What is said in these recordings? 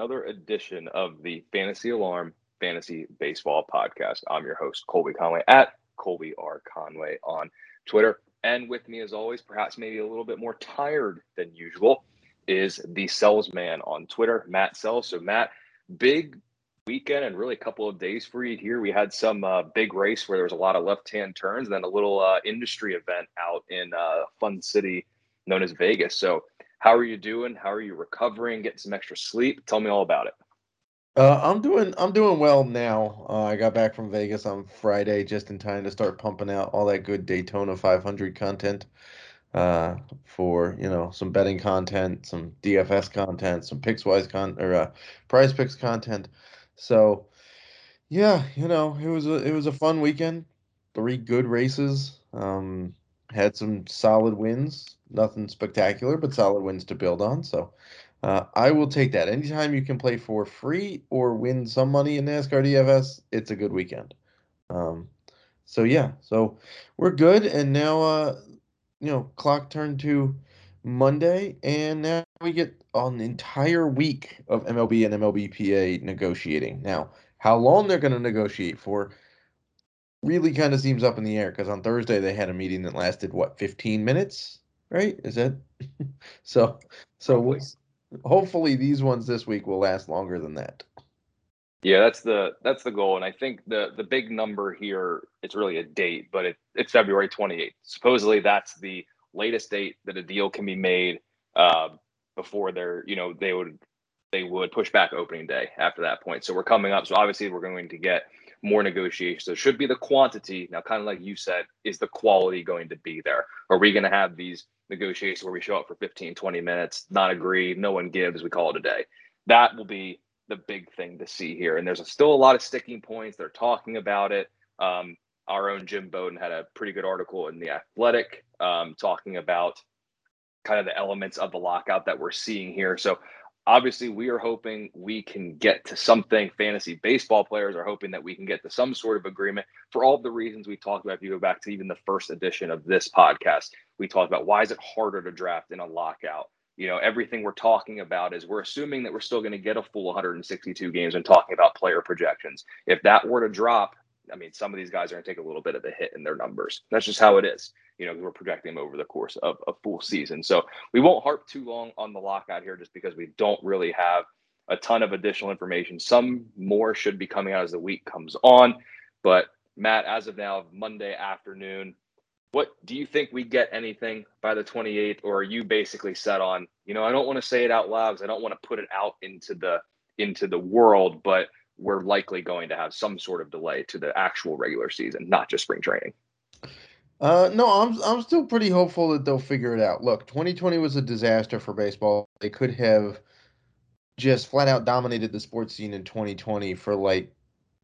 another edition of the Fantasy Alarm Fantasy Baseball Podcast. I'm your host, Colby Conway at Colby R. Conway on Twitter. And with me, as always, perhaps maybe a little bit more tired than usual, is the Salesman on Twitter, Matt Selz. So, Matt, big weekend and really a couple of days for you here. We had some uh, big race where there was a lot of left-hand turns, and then a little uh, industry event out in uh, fun city known as Vegas. So, how are you doing? How are you recovering? Getting some extra sleep? Tell me all about it. Uh, I'm doing I'm doing well now. Uh, I got back from Vegas on Friday just in time to start pumping out all that good Daytona 500 content uh, for you know some betting content, some DFS content, some Pickswise con or uh, Prize Picks content. So yeah, you know it was a it was a fun weekend. Three good races. Um, had some solid wins. Nothing spectacular, but solid wins to build on. So uh, I will take that. Anytime you can play for free or win some money in NASCAR DFS, it's a good weekend. Um, so yeah, so we're good, and now uh, you know, clock turned to Monday, and now we get an entire week of MLB and MLBPA negotiating. Now, how long they're going to negotiate for really kind of seems up in the air because on Thursday they had a meeting that lasted what 15 minutes, right? Is it? so? So hopefully these ones this week will last longer than that. Yeah, that's the that's the goal, and I think the the big number here it's really a date, but it, it's February 28th. Supposedly that's the latest date that a deal can be made uh, before they're you know they would they would push back opening day after that point. So we're coming up. So obviously we're going to get more negotiations. So it should be the quantity. Now, kind of like you said, is the quality going to be there? Are we going to have these negotiations where we show up for 15, 20 minutes, not agree, no one gives, we call it a day? That will be the big thing to see here. And there's still a lot of sticking points. They're talking about it. Um, our own Jim Bowden had a pretty good article in the Athletic um, talking about kind of the elements of the lockout that we're seeing here. So obviously we are hoping we can get to something fantasy baseball players are hoping that we can get to some sort of agreement for all the reasons we talked about if you go back to even the first edition of this podcast we talked about why is it harder to draft in a lockout you know everything we're talking about is we're assuming that we're still going to get a full 162 games and talking about player projections if that were to drop I mean, some of these guys are going to take a little bit of a hit in their numbers. That's just how it is. You know, we're projecting them over the course of a full season. So we won't harp too long on the lockout here just because we don't really have a ton of additional information. Some more should be coming out as the week comes on. But Matt, as of now, Monday afternoon, what do you think we get anything by the 28th? Or are you basically set on, you know, I don't want to say it out loud because I don't want to put it out into the into the world, but we're likely going to have some sort of delay to the actual regular season, not just spring training. Uh, no, I'm I'm still pretty hopeful that they'll figure it out. Look, 2020 was a disaster for baseball. They could have just flat out dominated the sports scene in 2020 for like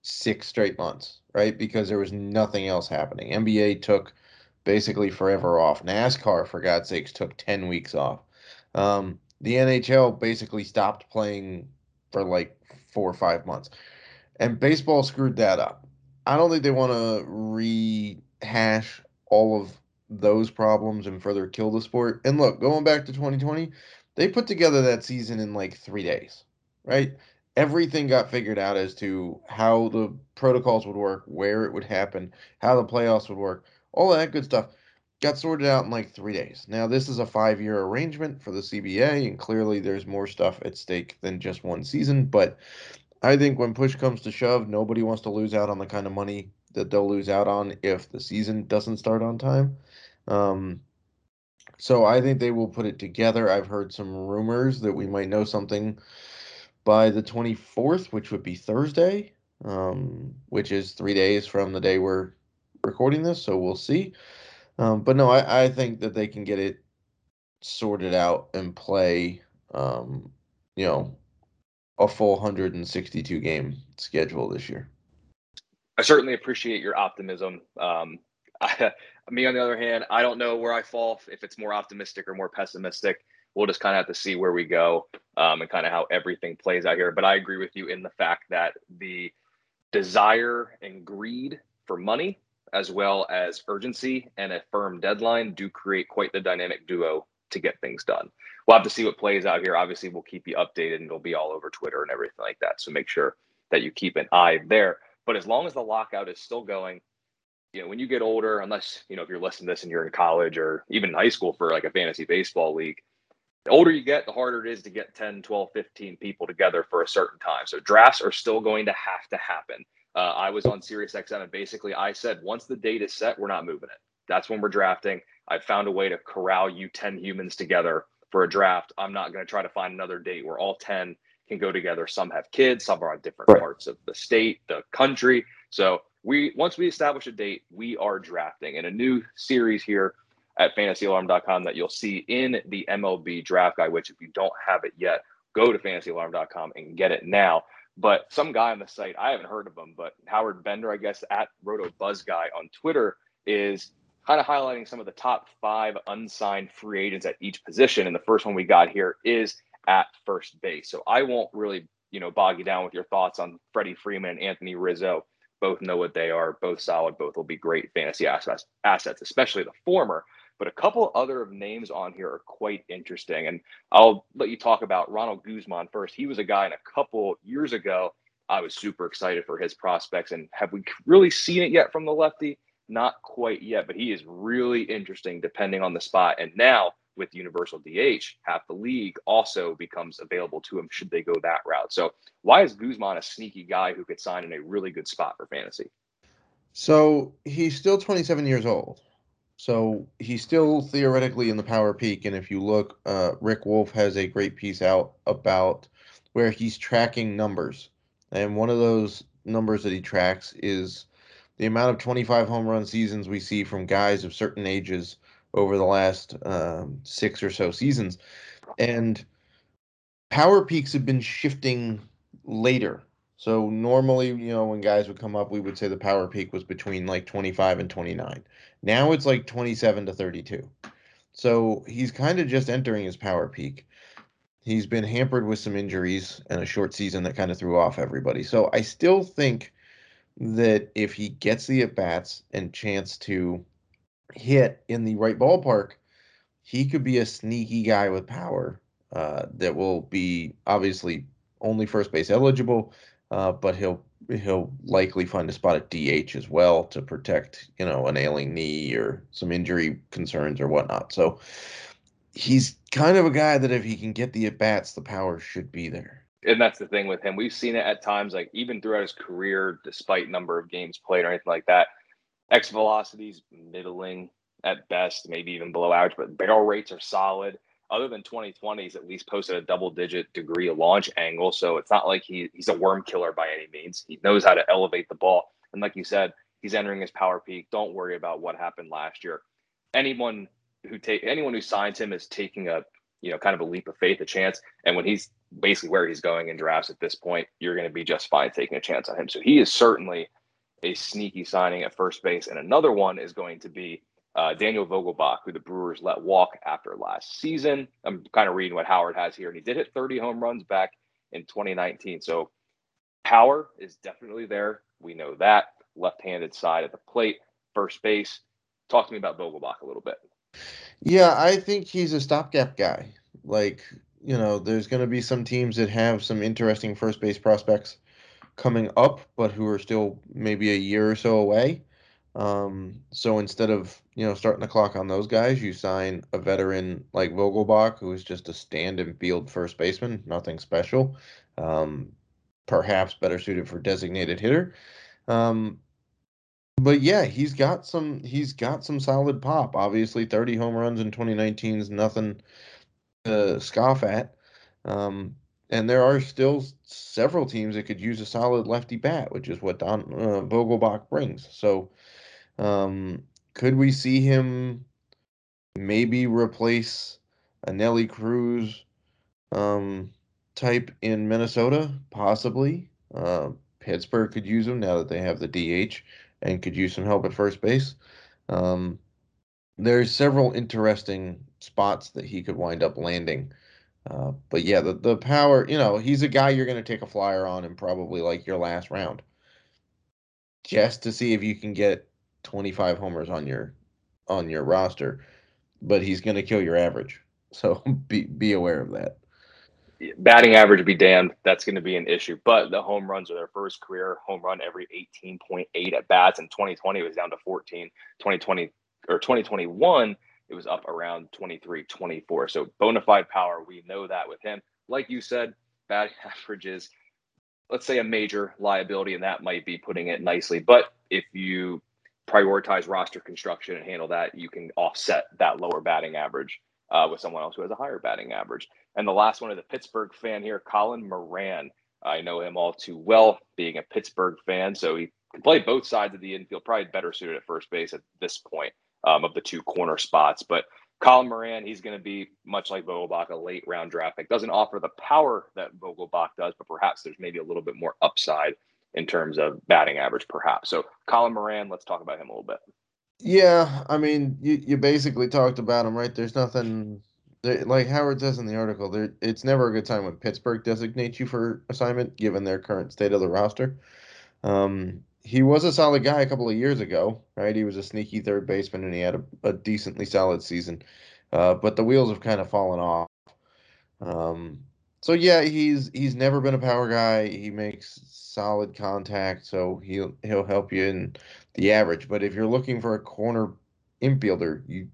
six straight months, right? Because there was nothing else happening. NBA took basically forever off. NASCAR, for God's sakes, took 10 weeks off. Um, the NHL basically stopped playing for like four or five months. And baseball screwed that up. I don't think they want to rehash all of those problems and further kill the sport. And look, going back to 2020, they put together that season in like three days, right? Everything got figured out as to how the protocols would work, where it would happen, how the playoffs would work, all that good stuff got sorted out in like three days. Now, this is a five year arrangement for the CBA, and clearly there's more stuff at stake than just one season. But I think when push comes to shove, nobody wants to lose out on the kind of money that they'll lose out on if the season doesn't start on time. Um, so I think they will put it together. I've heard some rumors that we might know something by the 24th, which would be Thursday, um, which is three days from the day we're recording this. So we'll see. Um, but no, I, I think that they can get it sorted out and play, um, you know, a full 162 game schedule this year. I certainly appreciate your optimism. Um, I, me, on the other hand, I don't know where I fall if it's more optimistic or more pessimistic. We'll just kind of have to see where we go um, and kind of how everything plays out here. But I agree with you in the fact that the desire and greed for money as well as urgency and a firm deadline do create quite the dynamic duo to get things done. we'll have to see what plays out here. Obviously, we'll keep you updated and it'll be all over Twitter and everything like that. So make sure that you keep an eye there. But as long as the lockout is still going, you know, when you get older, unless, you know, if you're listening to this and you're in college or even in high school for like a fantasy baseball league, the older you get, the harder it is to get 10, 12, 15 people together for a certain time. So drafts are still going to have to happen. Uh, I was on Sirius XM and basically I said, once the date is set, we're not moving it. That's when we're drafting. I found a way to corral you 10 humans together for a draft. I'm not going to try to find another date where all 10 can go together. Some have kids, some are on different right. parts of the state, the country. So we once we establish a date, we are drafting in a new series here at fantasyalarm.com that you'll see in the MLB draft guide, which if you don't have it yet, go to fantasyalarm.com and get it now. But some guy on the site, I haven't heard of him, but Howard Bender, I guess, at Roto Buzz Guy on Twitter is kind of highlighting some of the top five unsigned free agents at each position. And the first one we got here is at first base. So I won't really, you know, bog you down with your thoughts on Freddie Freeman and Anthony Rizzo. Both know what they are, both solid, both will be great fantasy assets, assets, especially the former. But a couple other names on here are quite interesting. And I'll let you talk about Ronald Guzman first. He was a guy in a couple years ago. I was super excited for his prospects. And have we really seen it yet from the lefty? Not quite yet, but he is really interesting depending on the spot. And now with universal DH, half the league also becomes available to him should they go that route. So why is Guzman a sneaky guy who could sign in a really good spot for fantasy? So he's still 27 years old. So he's still theoretically in the power peak. And if you look, uh, Rick Wolf has a great piece out about where he's tracking numbers. And one of those numbers that he tracks is the amount of 25 home run seasons we see from guys of certain ages over the last um, six or so seasons. And power peaks have been shifting later. So normally, you know, when guys would come up, we would say the power peak was between like 25 and 29. Now it's like 27 to 32. So he's kind of just entering his power peak. He's been hampered with some injuries and a short season that kind of threw off everybody. So I still think that if he gets the at bats and chance to hit in the right ballpark, he could be a sneaky guy with power uh, that will be obviously only first base eligible, uh, but he'll he'll likely find a spot at DH as well to protect you know an ailing knee or some injury concerns or whatnot. So he's kind of a guy that if he can get the at bats, the power should be there. And that's the thing with him. We've seen it at times, like even throughout his career, despite number of games played or anything like that X velocities middling at best, maybe even below average, but barrel rates are solid. Other than 2020, he's at least posted a double digit degree of launch angle. So it's not like he, he's a worm killer by any means. He knows how to elevate the ball. And like you said, he's entering his power peak. Don't worry about what happened last year. Anyone who take anyone who signs him is taking a you know kind of a leap of faith, a chance. And when he's basically where he's going in drafts at this point, you're going to be just fine taking a chance on him. So he is certainly a sneaky signing at first base. And another one is going to be uh, Daniel Vogelbach, who the Brewers let walk after last season. I'm kind of reading what Howard has here, and he did hit 30 home runs back in 2019. So power is definitely there. We know that. Left handed side at the plate, first base. Talk to me about Vogelbach a little bit. Yeah, I think he's a stopgap guy. Like, you know, there's going to be some teams that have some interesting first base prospects coming up, but who are still maybe a year or so away. Um, so instead of you know starting the clock on those guys, you sign a veteran like Vogelbach, who is just a stand and field first baseman, nothing special. Um, perhaps better suited for designated hitter. Um, but yeah, he's got some he's got some solid pop. Obviously, 30 home runs in 2019 is nothing to scoff at. Um, and there are still several teams that could use a solid lefty bat, which is what Don uh, Vogelbach brings. So, um, could we see him maybe replace a Nelly Cruz um, type in Minnesota? Possibly. Uh, Pittsburgh could use him now that they have the DH and could use some help at first base. Um, there's several interesting spots that he could wind up landing. Uh, but yeah, the, the power, you know, he's a guy you're going to take a flyer on and probably like your last round just to see if you can get 25 homers on your on your roster, but he's going to kill your average. So be be aware of that. Batting average be damned. That's going to be an issue. But the home runs are their first career home run every 18.8 at bats. In 2020, it was down to 14. 2020 or 2021, it was up around 23, 24. So bona fide power. We know that with him. Like you said, batting average is, let's say, a major liability, and that might be putting it nicely. But if you prioritize roster construction and handle that, you can offset that lower batting average uh, with someone else who has a higher batting average. And the last one is the Pittsburgh fan here, Colin Moran. I know him all too well, being a Pittsburgh fan, so he can play both sides of the infield. Probably better suited at first base at this point um, of the two corner spots. But Colin Moran, he's going to be much like Vogelbach, a late round draft pick. Doesn't offer the power that Vogelbach does, but perhaps there's maybe a little bit more upside in terms of batting average, perhaps. So Colin Moran, let's talk about him a little bit. Yeah, I mean, you, you basically talked about him, right? There's nothing like Howard says in the article. There, it's never a good time when Pittsburgh designates you for assignment, given their current state of the roster. Um, he was a solid guy a couple of years ago, right? He was a sneaky third baseman, and he had a, a decently solid season. Uh, but the wheels have kind of fallen off. Um, so yeah, he's he's never been a power guy. He makes solid contact, so he'll he'll help you in the average. But if you're looking for a corner infielder, you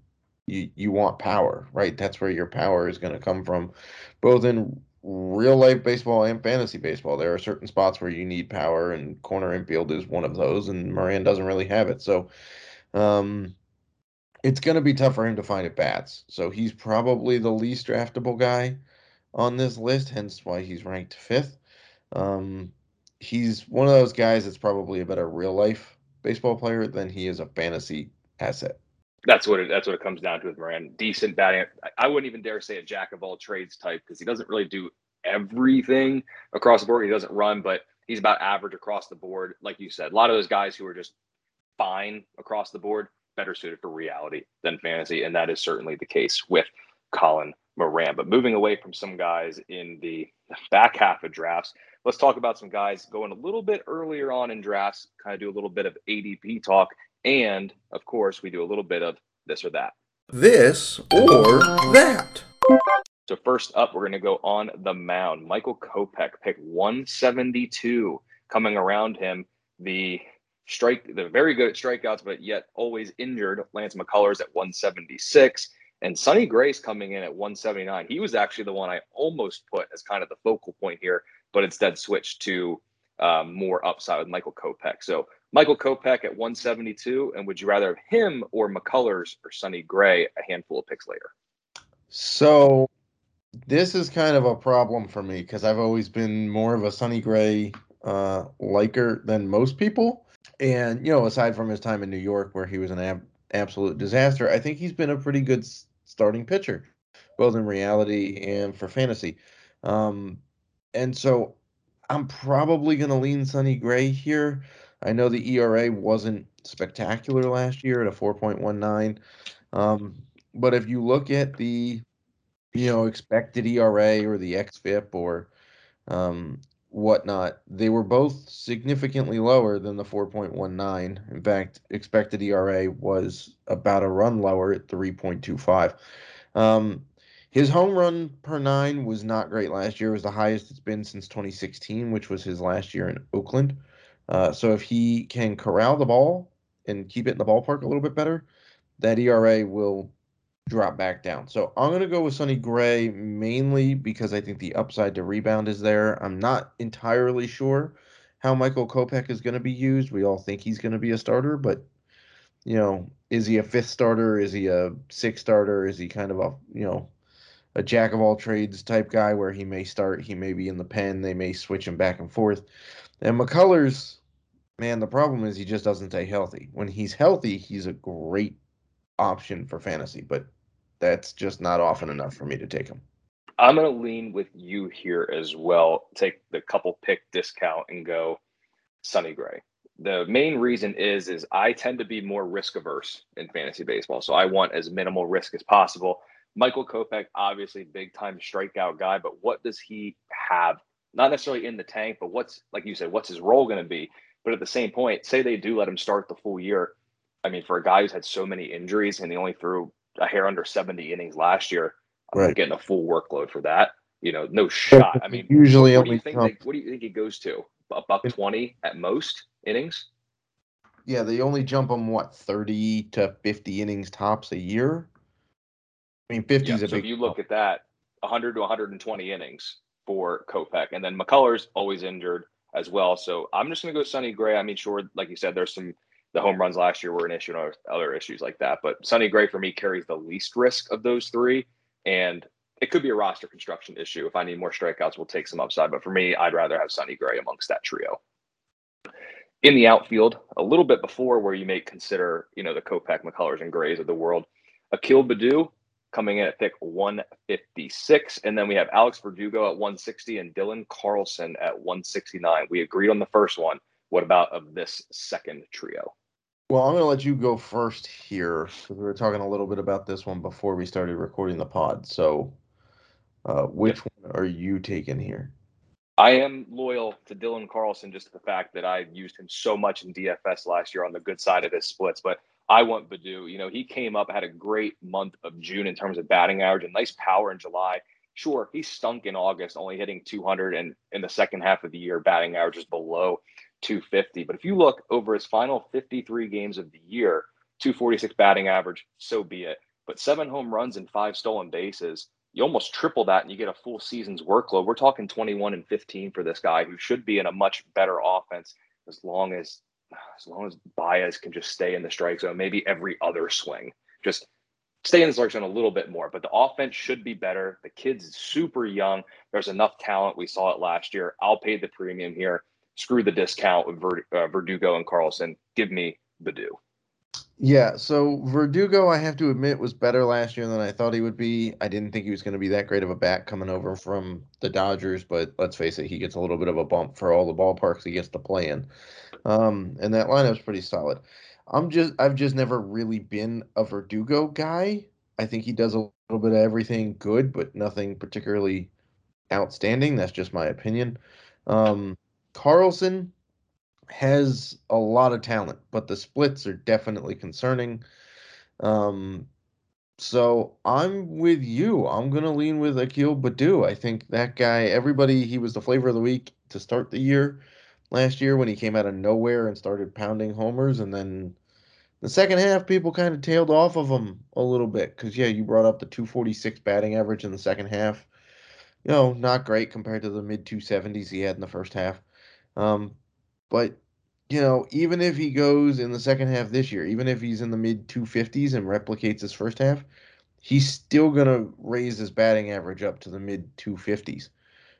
you you want power, right? That's where your power is going to come from, both in real life baseball and fantasy baseball. There are certain spots where you need power, and corner infield is one of those. And Moran doesn't really have it, so um, it's going to be tough for him to find at bats. So he's probably the least draftable guy on this list, hence why he's ranked fifth. Um, he's one of those guys that's probably a better real life baseball player than he is a fantasy asset. That's what it. That's what it comes down to with Moran. Decent batting. I wouldn't even dare say a jack of all trades type because he doesn't really do everything across the board. He doesn't run, but he's about average across the board. Like you said, a lot of those guys who are just fine across the board, better suited for reality than fantasy, and that is certainly the case with Colin Moran. But moving away from some guys in the back half of drafts, let's talk about some guys going a little bit earlier on in drafts, kind of do a little bit of ADP talk. And of course, we do a little bit of this or that. This or that. So, first up, we're going to go on the mound. Michael Kopech, pick 172. Coming around him, the strike, the very good at strikeouts, but yet always injured. Lance McCullers at 176. And Sonny Gray's coming in at 179. He was actually the one I almost put as kind of the focal point here, but instead switched to um, more upside with Michael Kopech. So Michael Kopech at 172. And would you rather have him or McCullers or Sonny Gray a handful of picks later? So this is kind of a problem for me because I've always been more of a Sonny Gray uh, liker than most people. And, you know, aside from his time in New York where he was an ab- absolute disaster, I think he's been a pretty good starting pitcher, both in reality and for fantasy. Um, and so I'm probably going to lean Sonny Gray here. I know the ERA wasn't spectacular last year at a 4.19. Um, but if you look at the, you know, expected ERA or the XFIP or um, whatnot, they were both significantly lower than the 4.19. In fact, expected ERA was about a run lower at 3.25. Um, his home run per nine was not great last year. It was the highest it's been since 2016, which was his last year in Oakland. Uh, so if he can corral the ball and keep it in the ballpark a little bit better, that ERA will drop back down. So I'm going to go with Sonny Gray mainly because I think the upside to rebound is there. I'm not entirely sure how Michael Kopech is going to be used. We all think he's going to be a starter, but you know, is he a fifth starter? Is he a sixth starter? Is he kind of a you know a jack of all trades type guy where he may start, he may be in the pen, they may switch him back and forth. And McCullers, man, the problem is he just doesn't stay healthy. When he's healthy, he's a great option for fantasy, but that's just not often enough for me to take him. I'm going to lean with you here as well. Take the couple pick discount and go Sonny Gray. The main reason is is I tend to be more risk averse in fantasy baseball, so I want as minimal risk as possible. Michael Kopech, obviously big time strikeout guy, but what does he have? Not necessarily in the tank, but what's like you said, what's his role going to be? But at the same point, say they do let him start the full year. I mean, for a guy who's had so many injuries and he only threw a hair under 70 innings last year, I'm Right. getting a full workload for that. You know, no shot. I mean, usually what do you think? They, what do you think he goes to? A buck twenty at most innings. yeah, they only jump him what thirty to fifty innings tops a year. I mean, fifty Yeah. is a So big. if you look at that, 100 to 120 innings for Kopech, and then McCullers always injured as well. So I'm just going to go Sonny Gray. I mean, sure, like you said, there's some the home runs last year were an issue and other issues like that, but Sonny Gray for me carries the least risk of those three, and it could be a roster construction issue. If I need more strikeouts, we'll take some upside. But for me, I'd rather have Sonny Gray amongst that trio. In the outfield, a little bit before where you may consider, you know, the Kopech, McCullers, and Grays of the world, Akil Baddoo coming in at pick 156. And then we have Alex Verdugo at 160 and Dylan Carlson at 169. We agreed on the first one. What about of this second trio? Well, I'm going to let you go first here because we were talking a little bit about this one before we started recording the pod. So, uh, which one are you taking here? I am loyal to Dylan Carlson just the fact that I used him so much in DFS last year on the good side of his splits, but I want Baddoo. You know, he came up, had a great month of June in terms of batting average and nice power in July. Sure, he stunk in August, only hitting 200, and in the second half of the year, batting average is below 250. But if you look over his final 53 games of the year, 246 batting average, so be it. But seven home runs and five stolen bases, you almost triple that and you get a full season's workload. We're talking 21 and 15 for this guy who should be in a much better offense as long as as long as Baez can just stay in the strike zone, maybe every other swing. Just stay in the strike zone a little bit more. But the offense should be better. The kid's super young. There's enough talent. We saw it last year. I'll pay the premium here. Screw the discount with uh, Verdugo and Carlson. Give me Baddoo. Yeah, so Verdugo, I have to admit, was better last year than I thought he would be. I didn't think he was going to be that great of a bat coming over from the Dodgers, but let's face it, he gets a little bit of a bump for all the ballparks he gets to play in. Um, and that lineup's pretty solid. I'm just, I've just never really been a Verdugo guy. I think he does a little bit of everything good, but nothing particularly outstanding. That's just my opinion. Um, Carlson has a lot of talent, but the splits are definitely concerning. Um, so I'm with you. I'm gonna lean with Akil Baddoo. I think that guy. Everybody, he was the flavor of the week to start the year last year when he came out of nowhere and started pounding homers, and then the second half, people kind of tailed off of him a little bit because yeah, you brought up the 246 batting average in the second half. You know, not great compared to the mid 270s he had in the first half. Um, but you know, even if he goes in the second half this year, even if he's in the mid 250s and replicates his first half, he's still going to raise his batting average up to the mid 250s,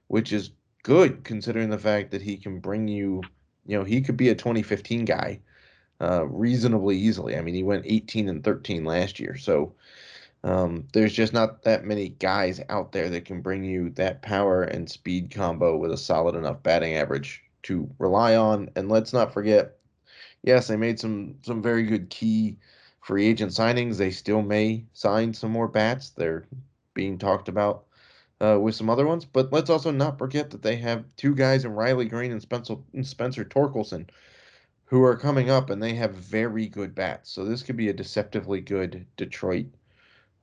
which is good considering the fact that he can bring you, you know, he could be a 2015 guy uh, reasonably easily. I mean, he went 18 and 13 last year. So um, there's just not that many guys out there that can bring you that power and speed combo with a solid enough batting average to rely on. And let's not forget, yes, they made some some very good key free agent signings. They still may sign some more bats. They're being talked about uh, with some other ones. But let's also not forget that they have two guys in Riley Greene and Spencer Spencer Torkelson who are coming up, and they have very good bats. So this could be a deceptively good Detroit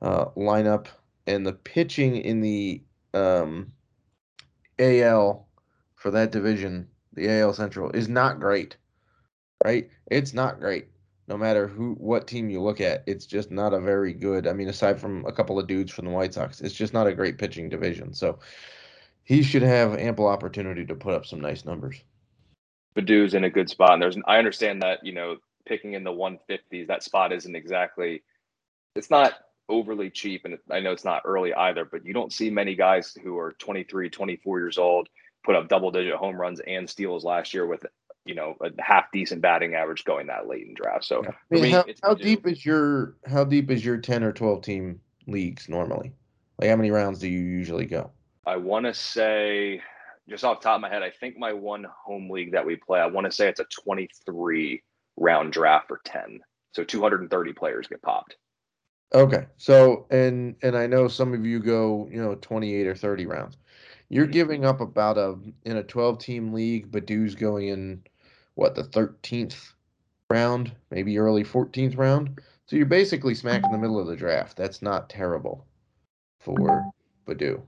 uh, lineup. And the pitching in the um, AL for that division the AL Central is not great. Right? It's not great. No matter who what team you look at, it's just not a very good. I mean, aside from a couple of dudes from the White Sox, it's just not a great pitching division. So he should have ample opportunity to put up some nice numbers. Baddoo's in a good spot, and there's I understand that you know picking in the 150s that spot isn't exactly it's not overly cheap, and I know it's not early either. But you don't see many guys who are 23, 24 years old put up double digit home runs and steals last year with you know a half decent batting average going that late in draft. So I mean, me, how, it's how deep is your how deep is your ten or twelve team leagues normally? Like how many rounds do you usually go? I want to say just off the top of my head, I think my one home league that we play, I want to say it's a 23 round draft for 10. So 230 players get popped. Okay, so and and I know some of you go you know twenty eight or thirty rounds. You're Mhm. giving up about a in a twelve team league. Baddoo's going in what the thirteenth round, maybe early fourteenth round. So you're basically smack in the middle of the draft. That's not terrible. for Baddoo.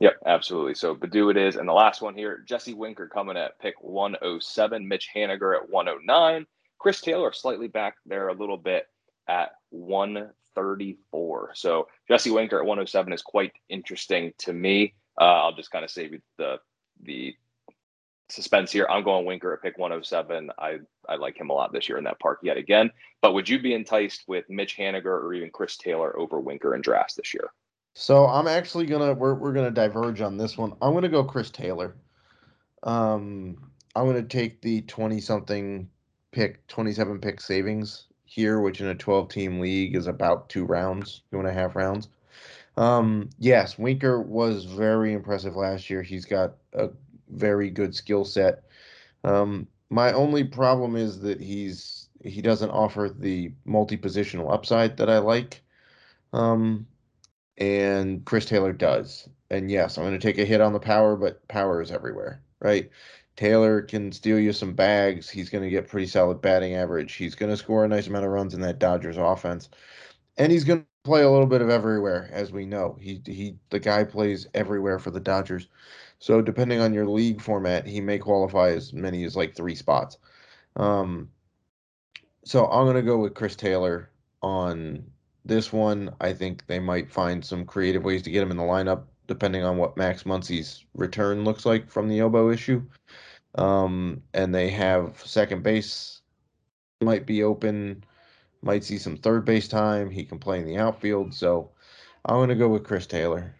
Yep, absolutely. So Baddoo it is. And the last one here, Jesse Winker coming at pick 107, Mitch Haniger at 109, Chris Taylor slightly back there a little bit at 134. So Jesse Winker at 107 is quite interesting to me. Uh, I'll just kind of save you the the suspense here. I'm going Winker at pick 107. I I like him a lot this year in that park yet again. But would you be enticed with Mitch Haniger or even Chris Taylor over Winker in drafts this year? So I'm actually gonna we're we're gonna diverge on this one. I'm gonna go Chris Taylor. Um, I'm gonna take the 20 something pick, 27 pick savings here, which in a 12 team league is about two rounds, two and a half rounds. Um, yes, Winker was very impressive last year. He's got a very good skill set. Um, my only problem is that he's he doesn't offer the multi positional upside that I like. Um, and Chris Taylor does. And yes, I'm going to take a hit on the power, but power is everywhere, right? Taylor can steal you some bags. He's going to get pretty solid batting average. He's going to score a nice amount of runs in that Dodgers offense. And he's going play a little bit of everywhere, as we know. He he the guy plays everywhere for the Dodgers. So depending on your league format, he may qualify as many as like three spots. Um, so I'm to go with Chris Taylor on this one. I think they might find some creative ways to get him in the lineup, depending on what Max Muncy's return looks like from the elbow issue. Um, and they have second base might be open, might see some third base time. He can play in the outfield. So I'm going to go with Chris Taylor.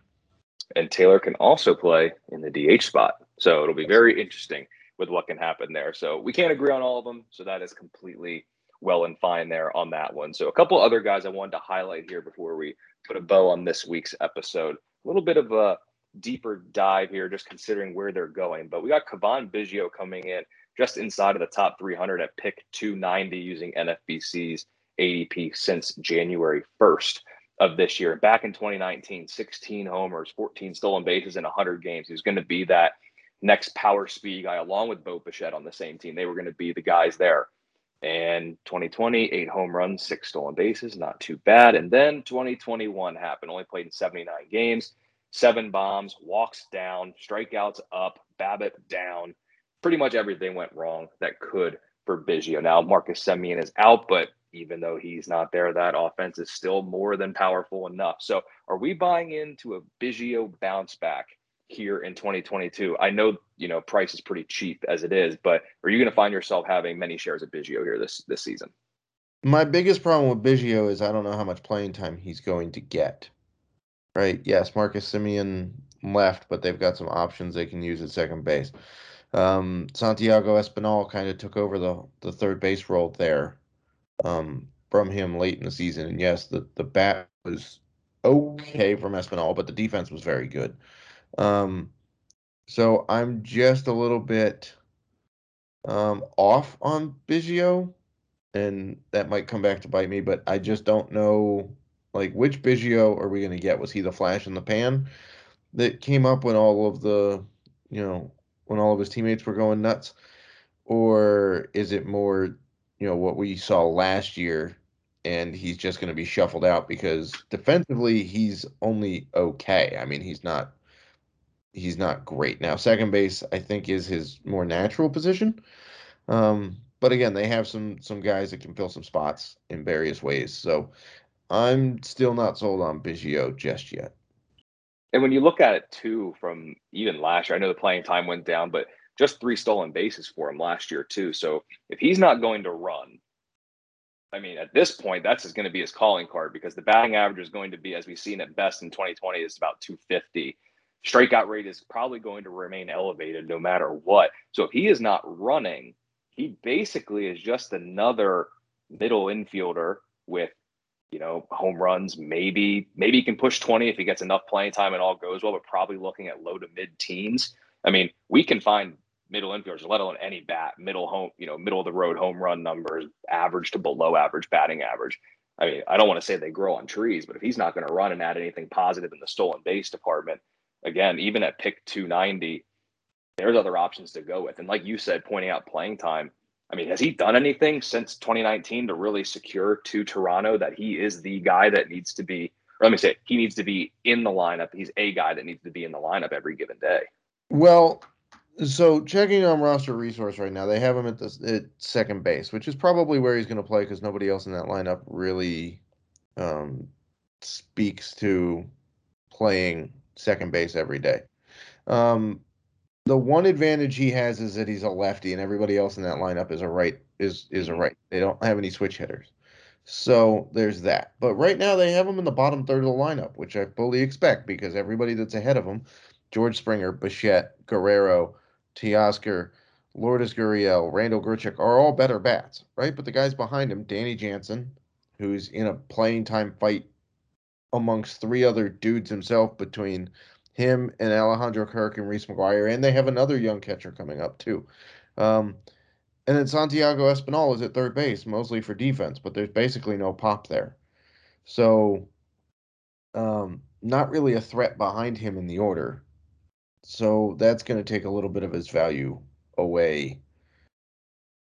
And Taylor can also play in the DH spot. So it'll be very interesting with what can happen there. So we can't agree on all of them. So that is completely well and fine there on that one. So a couple other guys I wanted to highlight here before we put a bow on this week's episode. A little bit of a deeper dive here, just considering where they're going. But we got Cavan Biggio coming in just inside of the top 300 at pick 290 using NFBC's ADP since January 1st of this year. Back in 2019, 16 homers, 14 stolen bases in 100 games. He's going to be that next power speed guy along with Bo Bichette on the same team. They were going to be the guys there. And 2020, eight home runs, six stolen bases, not too bad. And then 2021 happened, only played in 79 games, seven bombs, walks down, strikeouts up, BABIP down. Pretty much everything went wrong that could for Biggio. Now, Marcus Semien is out, but even though he's not there, that offense is still more than powerful enough. So, are we buying into a Biggio bounce back here in 2022? I know you know price is pretty cheap as it is, but are you going to find yourself having many shares of Biggio here this this season? My biggest problem with Biggio is I don't know how much playing time he's going to get. Right? Yes, Marcus Semien left, but they've got some options they can use at second base. Um, Santiago Espinal kind of took over the the third base role there um, from him late in the season. And yes, the the bat was okay from Espinal, but the defense was very good. Um, so I'm just a little bit um, off on Biggio, and that might come back to bite me. But I just don't know, like, which Biggio are we going to get? Was he the flash in the pan that came up when all of the, you know, when all of his teammates were going nuts, or is it more, you know, what we saw last year? And he's just going to be shuffled out because defensively he's only okay. I mean, he's not he's not great. Now, second base, I think, is his more natural position. Um, but again, they have some some guys that can fill some spots in various ways. So I'm still not sold on Biggio just yet. And when you look at it too, from even last year, I know the playing time went down, but just three stolen bases for him last year too. So if he's not going to run, I mean, at this point, that's going to be his calling card because the batting average is going to be, as we've seen at best in 2020, is about 250 strikeout rate is probably going to remain elevated no matter what. So if he is not running, he basically is just another middle infielder with you know home runs maybe maybe he can push 20 if he gets enough playing time and all goes well but probably looking at low to mid teens i mean we can find middle infielders let alone any bat middle home you know middle of the road home run numbers average to below average batting average i mean i don't want to say they grow on trees but if he's not going to run and add anything positive in the stolen base department again, even at pick 290, there's other options to go with. And like you said, pointing out playing time, I mean, has he done anything since 2019 to really secure to Toronto that he is the guy that needs to be, let me say, he needs to be in the lineup. He's a guy that needs to be in the lineup every given day. Well, so checking on roster resource right now, they have him at the at second base, which is probably where he's going to play because nobody else in that lineup really um, speaks to playing second base every day. Um, the one advantage he has is that he's a lefty, and everybody else in that lineup is a right is is a mm-hmm. right. They don't have any switch hitters, so there's that. But right now they have him in the bottom third of the lineup, which I fully expect because everybody that's ahead of him, George Springer, Bichette, Guerrero, Teoscar, Lourdes Gurriel, Randal Grichuk are all better bats, right? But the guys behind him, Danny Jansen, who's in a playing time fight amongst three other dudes himself between him and Alejandro Kirk and Reese McGuire, and they have another young catcher coming up too. Um, and then Santiago Espinal is at third base, mostly for defense, but there's basically no pop there. So, um, not really a threat behind him in the order. So that's going to take a little bit of his value away,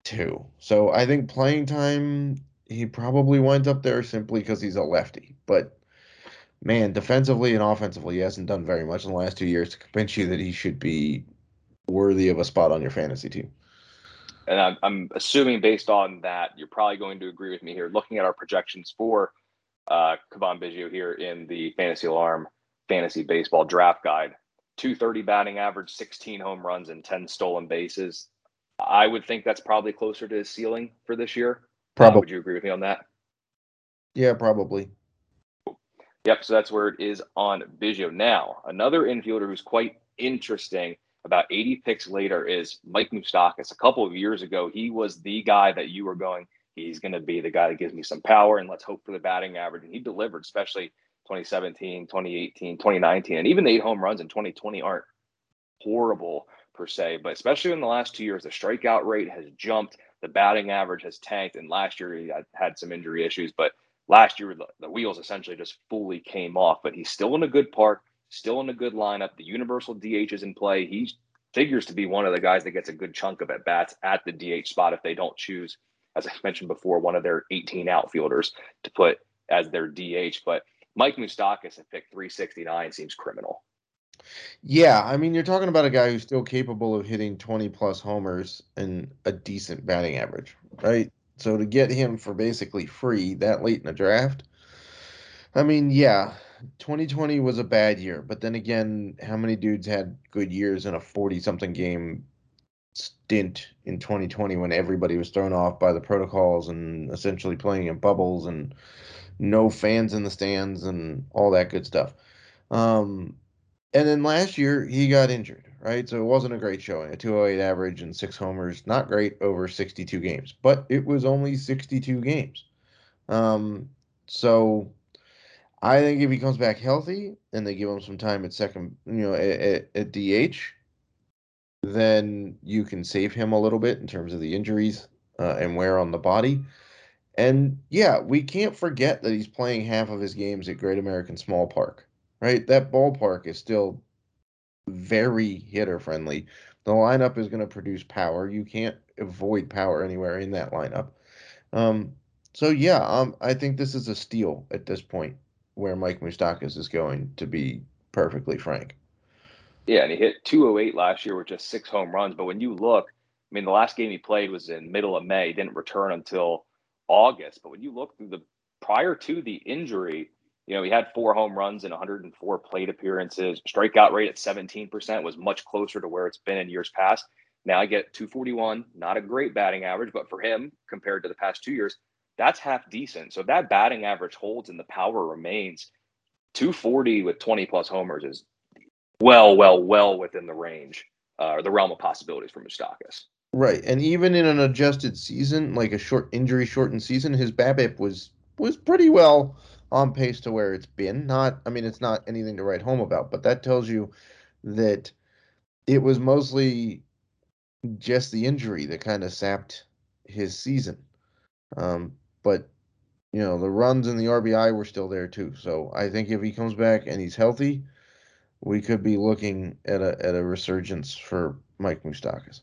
too. So I think playing time, he probably winds up there simply because he's a lefty. But man, defensively and offensively, he hasn't done very much in the last two years to convince you that he should be worthy of a spot on your fantasy team. And I'm, I'm assuming based on that, you're probably going to agree with me here. Looking at our projections for uh, Cavan Biggio here in the Fantasy Alarm Fantasy Baseball Draft Guide, 230 batting average, 16 home runs, and 10 stolen bases. I would think that's probably closer to his ceiling for this year. Probably. Uh, would you agree with me on that? Yeah, probably. Yep, so that's where it is on Biggio. Now, another infielder who's quite interesting about 80 picks later is Mike Moustakas. A couple of years ago, he was the guy that you were going, he's going to be the guy that gives me some power and let's hope for the batting average. And he delivered, especially 2017, 2018, 2019, and even the eight home runs in 2020 aren't horrible per se, but especially in the last two years, the strikeout rate has jumped, the batting average has tanked, and last year he had some injury issues, but last year the, the wheels essentially just fully came off. But he's still in a good park, still in a good lineup. The universal DH is in play. He figures to be one of the guys that gets a good chunk of at bats at the DH spot if they don't choose, as I mentioned before, one of their 18 outfielders to put as their DH. But Mike Moustakas at pick 369 seems criminal. Yeah, I mean, you're talking about a guy who's still capable of hitting 20 plus homers and a decent batting average, right? So to get him for basically free that late in the draft, I mean, yeah, 2020 was a bad year, but then again, how many dudes had good years in a 40 something game stint in 2020 when everybody was thrown off by the protocols and essentially playing in bubbles and no fans in the stands and all that good stuff. Um, and then last year he got injured, right? So it wasn't a great showing. A 208 average and six homers, not great over 62 games, but it was only 62 games. Um, so I think if he comes back healthy and they give him some time at second, you know, at, at, DH, then you can save him a little bit in terms of the injuries uh, and wear on the body. And yeah, we can't forget that he's playing half of his games at Great American Small Park, right? That ballpark is still very hitter friendly. The lineup is going to produce power. You can't avoid power anywhere in that lineup. Um, so yeah, um, I think this is a steal at this point where Mike Moustakas is going to be perfectly frank. Yeah, and he hit 208 last year with just six home runs. But when you look, I mean, the last game he played was in middle of May. He didn't return until August. But when you look through the prior to the injury, you know, he had four home runs and 104 plate appearances. Strikeout rate at 17% was much closer to where it's been in years past. Now I get 241, not a great batting average, but for him, compared to the past two years, that's half decent. So if that batting average holds and the power remains. 240 with 20 plus homers is well, well, well within the range uh, or the realm of possibilities for Moustakas. Right, and even in an adjusted season, like a short injury shortened season, his BABIP was was pretty well on pace to where it's been. Not, I mean, it's not anything to write home about, but that tells you that it was mostly just the injury that kind of sapped his season. Um, but you know, the runs and the RBI were still there too. So I think if he comes back and he's healthy, we could be looking at a at a resurgence for Mike Moustakas.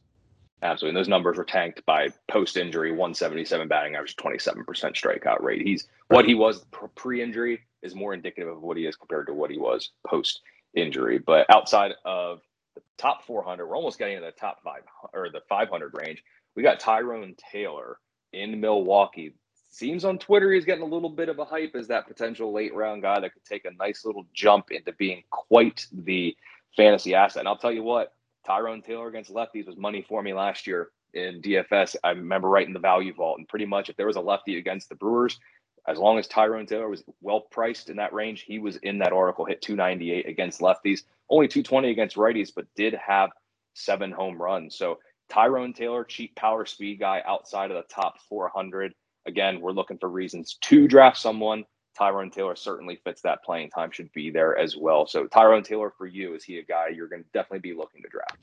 Absolutely. And those numbers were tanked by post injury 177 batting average, 27% strikeout rate. He's what he was pre injury is more indicative of what he is compared to what he was post injury. But outside of the top 400, we're almost getting into the top five or the 500 range. We got Tyrone Taylor in Milwaukee. Seems on Twitter he's getting a little bit of a hype as that potential late round guy that could take a nice little jump into being quite the fantasy asset. And I'll tell you what, Tyrone Taylor against lefties was money for me last year in DFS. I remember writing the value vault, and pretty much if there was a lefty against the Brewers, as long as Tyrone Taylor was well priced in that range, he was in that article. Hit 298 against lefties, only 220 against righties, but did have seven home runs. So Tyrone Taylor, cheap power speed guy outside of the top 400. Again, we're looking for reasons to draft someone. Tyrone Taylor certainly fits that playing time, should be there as well. So Tyrone Taylor for you, is he a guy you're going to definitely be looking to draft?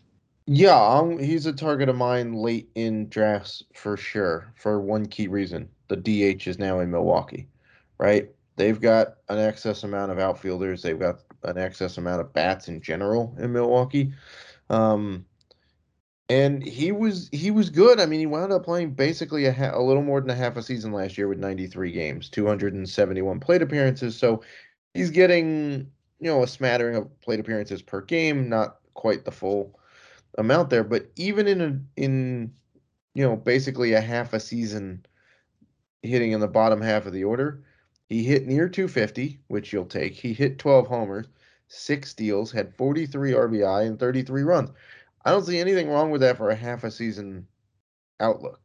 Yeah, um, he's a target of mine late in drafts for sure. For one key reason, the DH is now in Milwaukee, right? They've got an excess amount of outfielders. They've got an excess amount of bats in general in Milwaukee. Um, and he was he was good. I mean, he wound up playing basically a, ha- a little more than a half a season last year with 93 games, 271 plate appearances. So he's getting you know a smattering of plate appearances per game, not quite the full amount there, but even in a, in you know basically a half a season hitting in the bottom half of the order, he hit near 250, which you'll take. He hit 12 homers, six steals, had 43 RBI and 33 runs. I don't see anything wrong with that for a half a season outlook.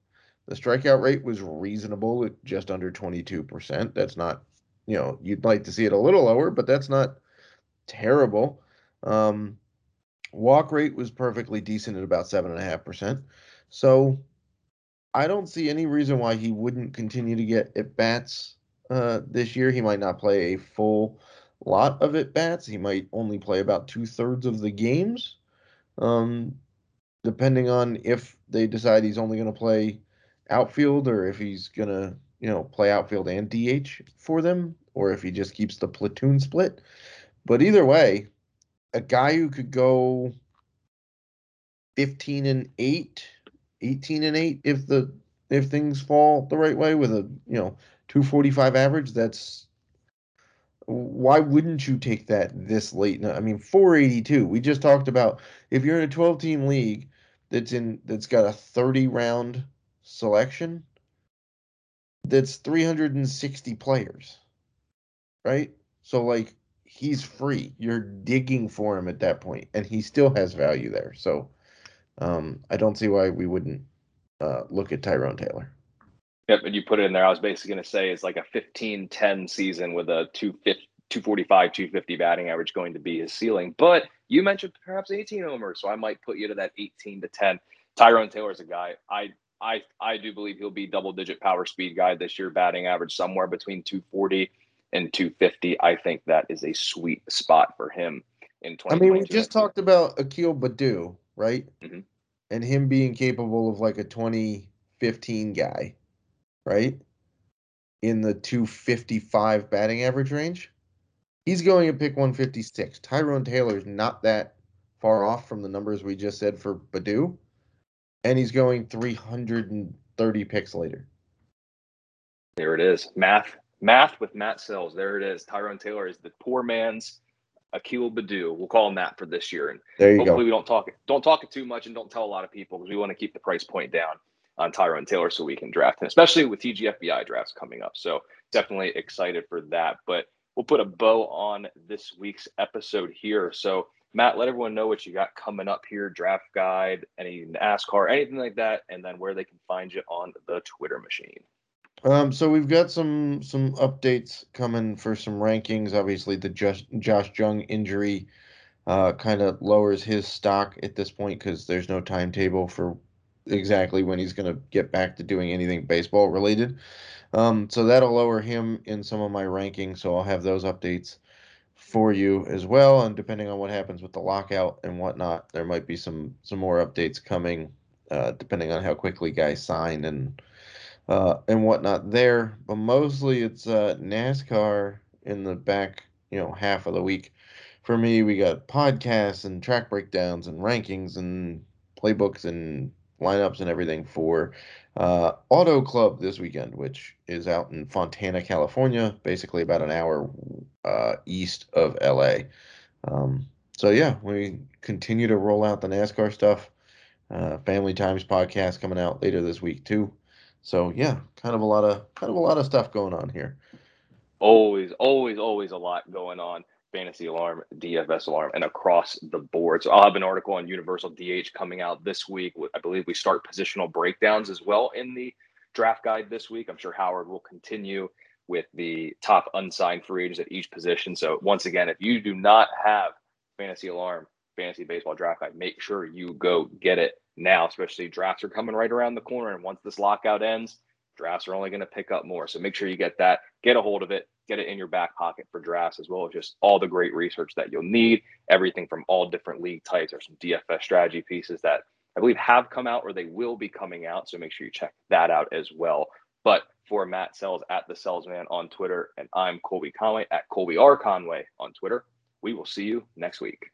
The strikeout rate was reasonable at just under 22%. That's not, you know, you'd like to see it a little lower, but that's not terrible. Um, walk rate was perfectly decent at about 7.5%. So I don't see any reason why he wouldn't continue to get at bats uh, this year. He might not play a full lot of at bats. He might only play about two thirds of the games um, depending on if they decide he's only going to play outfield or if he's going to, you know, play outfield and DH for them, or if he just keeps the platoon split. But either way, a guy who could go 15 and 8, 18 and 8 if the if things fall the right way with a, you know, 245 average, that's why wouldn't you take that this late? I mean, 482. We just talked about if you're in a 12 team league that's in that's got a 30 round selection, that's 360 players, right? So like he's free. You're digging for him at that point, and he still has value there. So um, I don't see why we wouldn't uh, look at Tyrone Taylor. Yep, and you put it in there. I was basically going to say it's like a 15 10 season with a 245, 250 batting average going to be his ceiling. But you mentioned perhaps 18 homers, so I might put you to that 18 to 10. Tyrone Taylor is a guy I I I do believe he'll be double digit power speed guy this year, batting average somewhere between 240 and 250. I think that is a sweet spot for him in 20. I mean, we just talked about Akil Baddoo, right? Mm-hmm. And him being capable of like a 2015 guy right? In the 255 batting average range. He's going at pick 156. Tyrone Taylor's not that far off from the numbers we just said for Baddoo. And he's going 330 picks later. There it is. Math. Math with Matt Selz. There it is. Tyrone Taylor is the poor man's Akil Baddoo. We'll call him that for this year. And there you hopefully go. we don't talk it don't talk it too much and don't tell a lot of people because we want to keep the price point down on Tyrone Taylor so we can draft him, especially with TGFBI drafts coming up. So definitely excited for that. But we'll put a bow on this week's episode here. So Matt, let everyone know what you got coming up here, draft guide, any NASCAR, anything like that, and then where they can find you on the Twitter machine. Um, so we've got some some updates coming for some rankings. Obviously, the Josh, Josh Jung injury uh, kind of lowers his stock at this point because there's no timetable for exactly when he's going to get back to doing anything baseball related. Um, so that'll lower him in some of my rankings. So I'll have those updates for you as well. And depending on what happens with the lockout and whatnot, there might be some some more updates coming, uh, depending on how quickly guys sign and uh, and whatnot there. But mostly it's uh, NASCAR in the back, you know, half of the week. For me, we got podcasts and track breakdowns and rankings and playbooks and lineups and everything for uh, Auto Club this weekend, which is out in Fontana, California, basically about an hour uh, east of LA. Um, so yeah, we continue to roll out the NASCAR stuff. Uh, Family Times podcast coming out later this week too. So yeah, kind of a lot of kind of a lot of stuff going on here. Always, always, always a lot going on. Fantasy Alarm, DFS Alarm, and across the board. So I'll have an article on Universal DH coming out this week. I believe we start positional breakdowns as well in the draft guide this week. I'm sure Howard will continue with the top unsigned free agents at each position. So once again, if you do not have Fantasy Alarm, Fantasy Baseball Draft Guide, make sure you go get it now, especially drafts are coming right around the corner. And once this lockout ends, drafts are only going to pick up more. So make sure you get that, get a hold of it, get it in your back pocket for drafts, as well as just all the great research that you'll need. Everything from all different league types. or some DFS strategy pieces that I believe have come out or they will be coming out. So make sure you check that out as well. But for Matt Selz at the Salesman on Twitter, and I'm Colby Conway at Colby R. Conway on Twitter. We will see you next week.